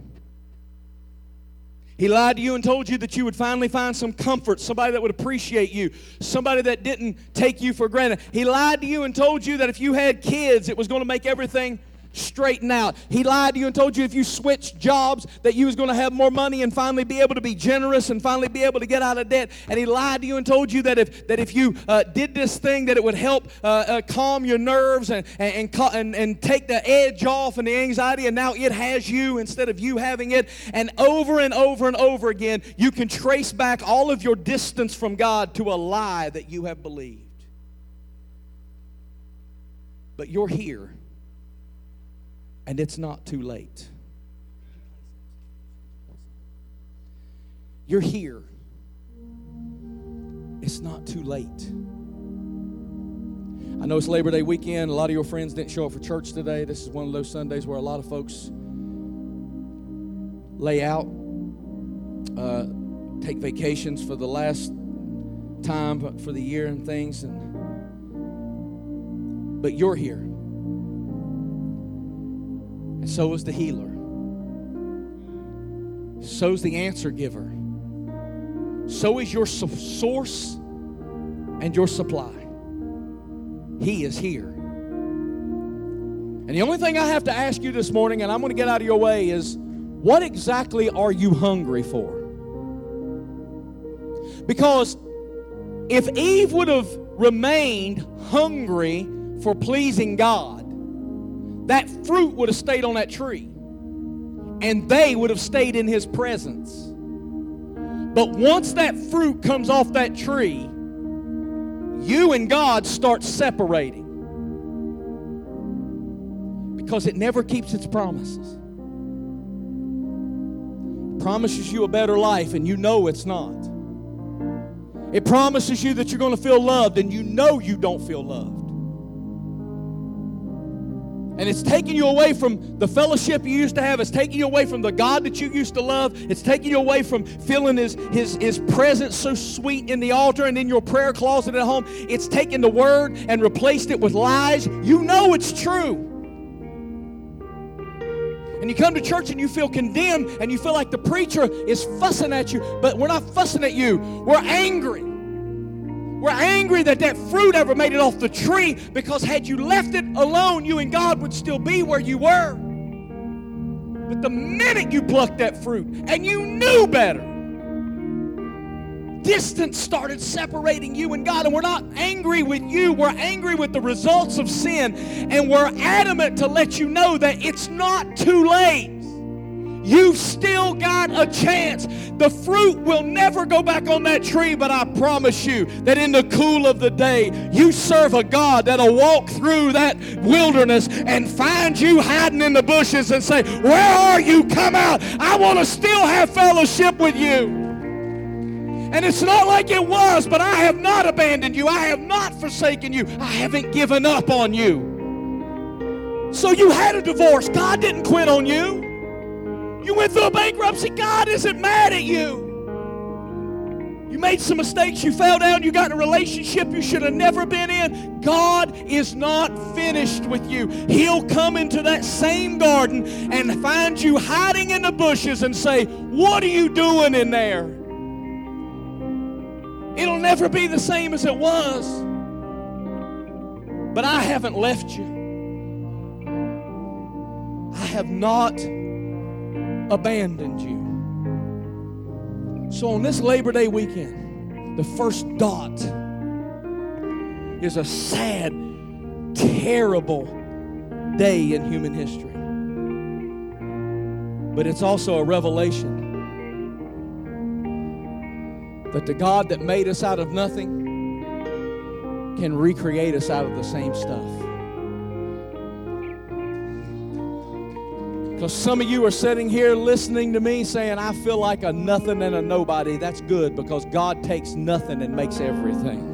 He lied to you and told you that you would finally find some comfort, somebody that would appreciate you, somebody that didn't take you for granted. He lied to you and told you that if you had kids, it was going to make everything straighten out. He lied to you and told you if you switched jobs that you was going to have more money and finally be able to be generous and finally be able to get out of debt. And he lied to you and told you that if that if you uh, did this thing that it would help uh, uh, calm your nerves and and, and and take the edge off and the anxiety. And now it has you instead of you having it. And over and over and over again, you can trace back all of your distance from God to a lie that you have believed. But you're here and it's not too late. You're here. It's not too late. I know it's Labor Day weekend. A lot of your friends didn't show up for church today. This is one of those Sundays where a lot of folks lay out, uh, take vacations for the last time for the year and things. And but you're here. And so is the healer. So is the answer giver. So is your source and your supply. He is here. And the only thing I have to ask you this morning, and I'm going to get out of your way, is what exactly are you hungry for? Because if Eve would have remained hungry for pleasing God, that fruit would have stayed on that tree and they would have stayed in his presence. But once that fruit comes off that tree, you and God start separating because it never keeps its promises. It promises you a better life and you know it's not. It promises you that you're going to feel loved and you know you don't feel loved. And it's taking you away from the fellowship you used to have. It's taking you away from the God that you used to love. It's taking you away from feeling His, His, His presence so sweet in the altar and in your prayer closet at home. It's taken the Word and replaced it with lies. You know it's true. And you come to church and you feel condemned and you feel like the preacher is fussing at you. But we're not fussing at you, we're angry. We're angry that that fruit ever made it off the tree because had you left it alone, you and God would still be where you were. But the minute you plucked that fruit and you knew better, distance started separating you and God. And we're not angry with you, we're angry with the results of sin. And we're adamant to let you know that it's not too late. You've still got a chance. The fruit will never go back on that tree, but I promise you that in the cool of the day, you serve a God that'll walk through that wilderness and find you hiding in the bushes and say, Where are you? Come out. I want to still have fellowship with you. And it's not like it was, but I have not abandoned you. I have not forsaken you. I haven't given up on you. So you had a divorce. God didn't quit on you. You went through a bankruptcy. God isn't mad at you. You made some mistakes. You fell down. You got in a relationship you should have never been in. God is not finished with you. He'll come into that same garden and find you hiding in the bushes and say, What are you doing in there? It'll never be the same as it was. But I haven't left you. I have not abandoned you. So on this Labor Day weekend, the first dot is a sad, terrible day in human history. But it's also a revelation that the God that made us out of nothing can recreate us out of the same stuff. Because some of you are sitting here listening to me saying, I feel like a nothing and a nobody. That's good because God takes nothing and makes everything.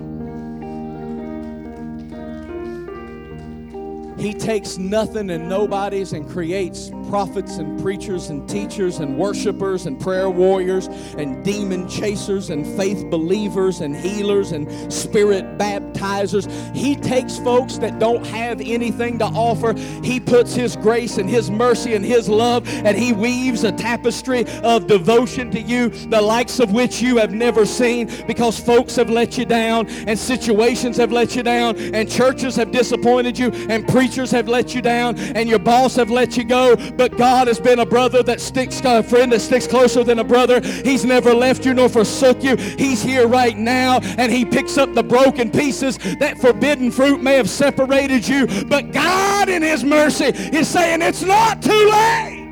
He takes nothing and nobodies and creates prophets and preachers and teachers and worshipers and prayer warriors and demon chasers and faith believers and healers and spirit baptizers. He takes folks that don't have anything to offer. He puts His grace and His mercy and His love and He weaves a tapestry of devotion to you, the likes of which you have never seen because folks have let you down and situations have let you down and churches have disappointed you and preachers preachers have let you down and your boss have let you go, but God has been a brother that sticks, a friend that sticks closer than a brother. He's never left you nor forsook you. He's here right now and he picks up the broken pieces. That forbidden fruit may have separated you, but God in his mercy is saying it's not too late.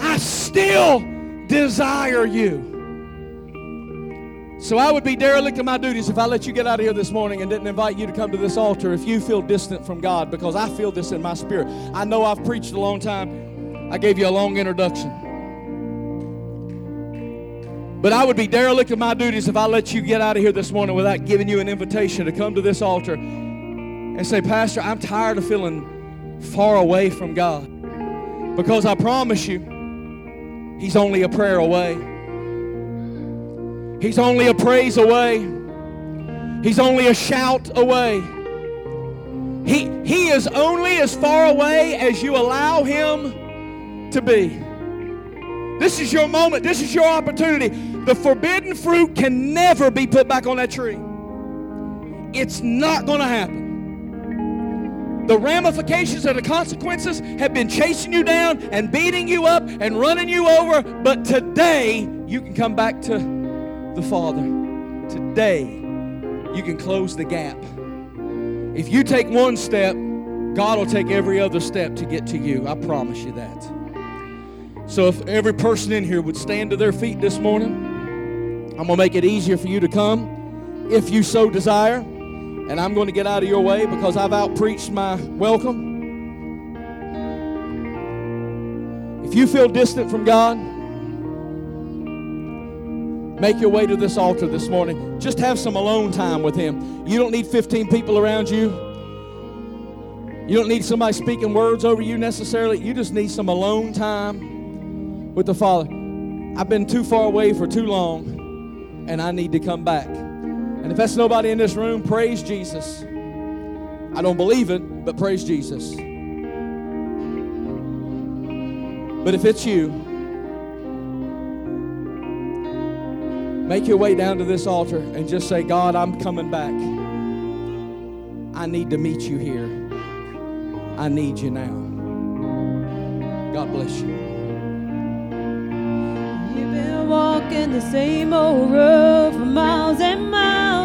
I still desire you. So I would be derelict in my duties if I let you get out of here this morning and didn't invite you to come to this altar if you feel distant from God because I feel this in my spirit. I know I've preached a long time. I gave you a long introduction. But I would be derelict in my duties if I let you get out of here this morning without giving you an invitation to come to this altar and say, Pastor, I'm tired of feeling far away from God. Because I promise you, He's only a prayer away. He's only a praise away. He's only a shout away. He, he is only as far away as you allow him to be. This is your moment. This is your opportunity. The forbidden fruit can never be put back on that tree. It's not going to happen. The ramifications and the consequences have been chasing you down and beating you up and running you over, but today you can come back to the Father. Today, you can close the gap. If you take one step, God will take every other step to get to you. I promise you that. So, if every person in here would stand to their feet this morning, I'm going to make it easier for you to come if you so desire. And I'm going to get out of your way because I've outpreached my welcome. If you feel distant from God, Make your way to this altar this morning. Just have some alone time with Him. You don't need 15 people around you. You don't need somebody speaking words over you necessarily. You just need some alone time with the Father. I've been too far away for too long, and I need to come back. And if that's nobody in this room, praise Jesus. I don't believe it, but praise Jesus. But if it's you, Make your way down to this altar and just say, God, I'm coming back. I need to meet you here. I need you now. God bless you. walking the same old road for miles and miles.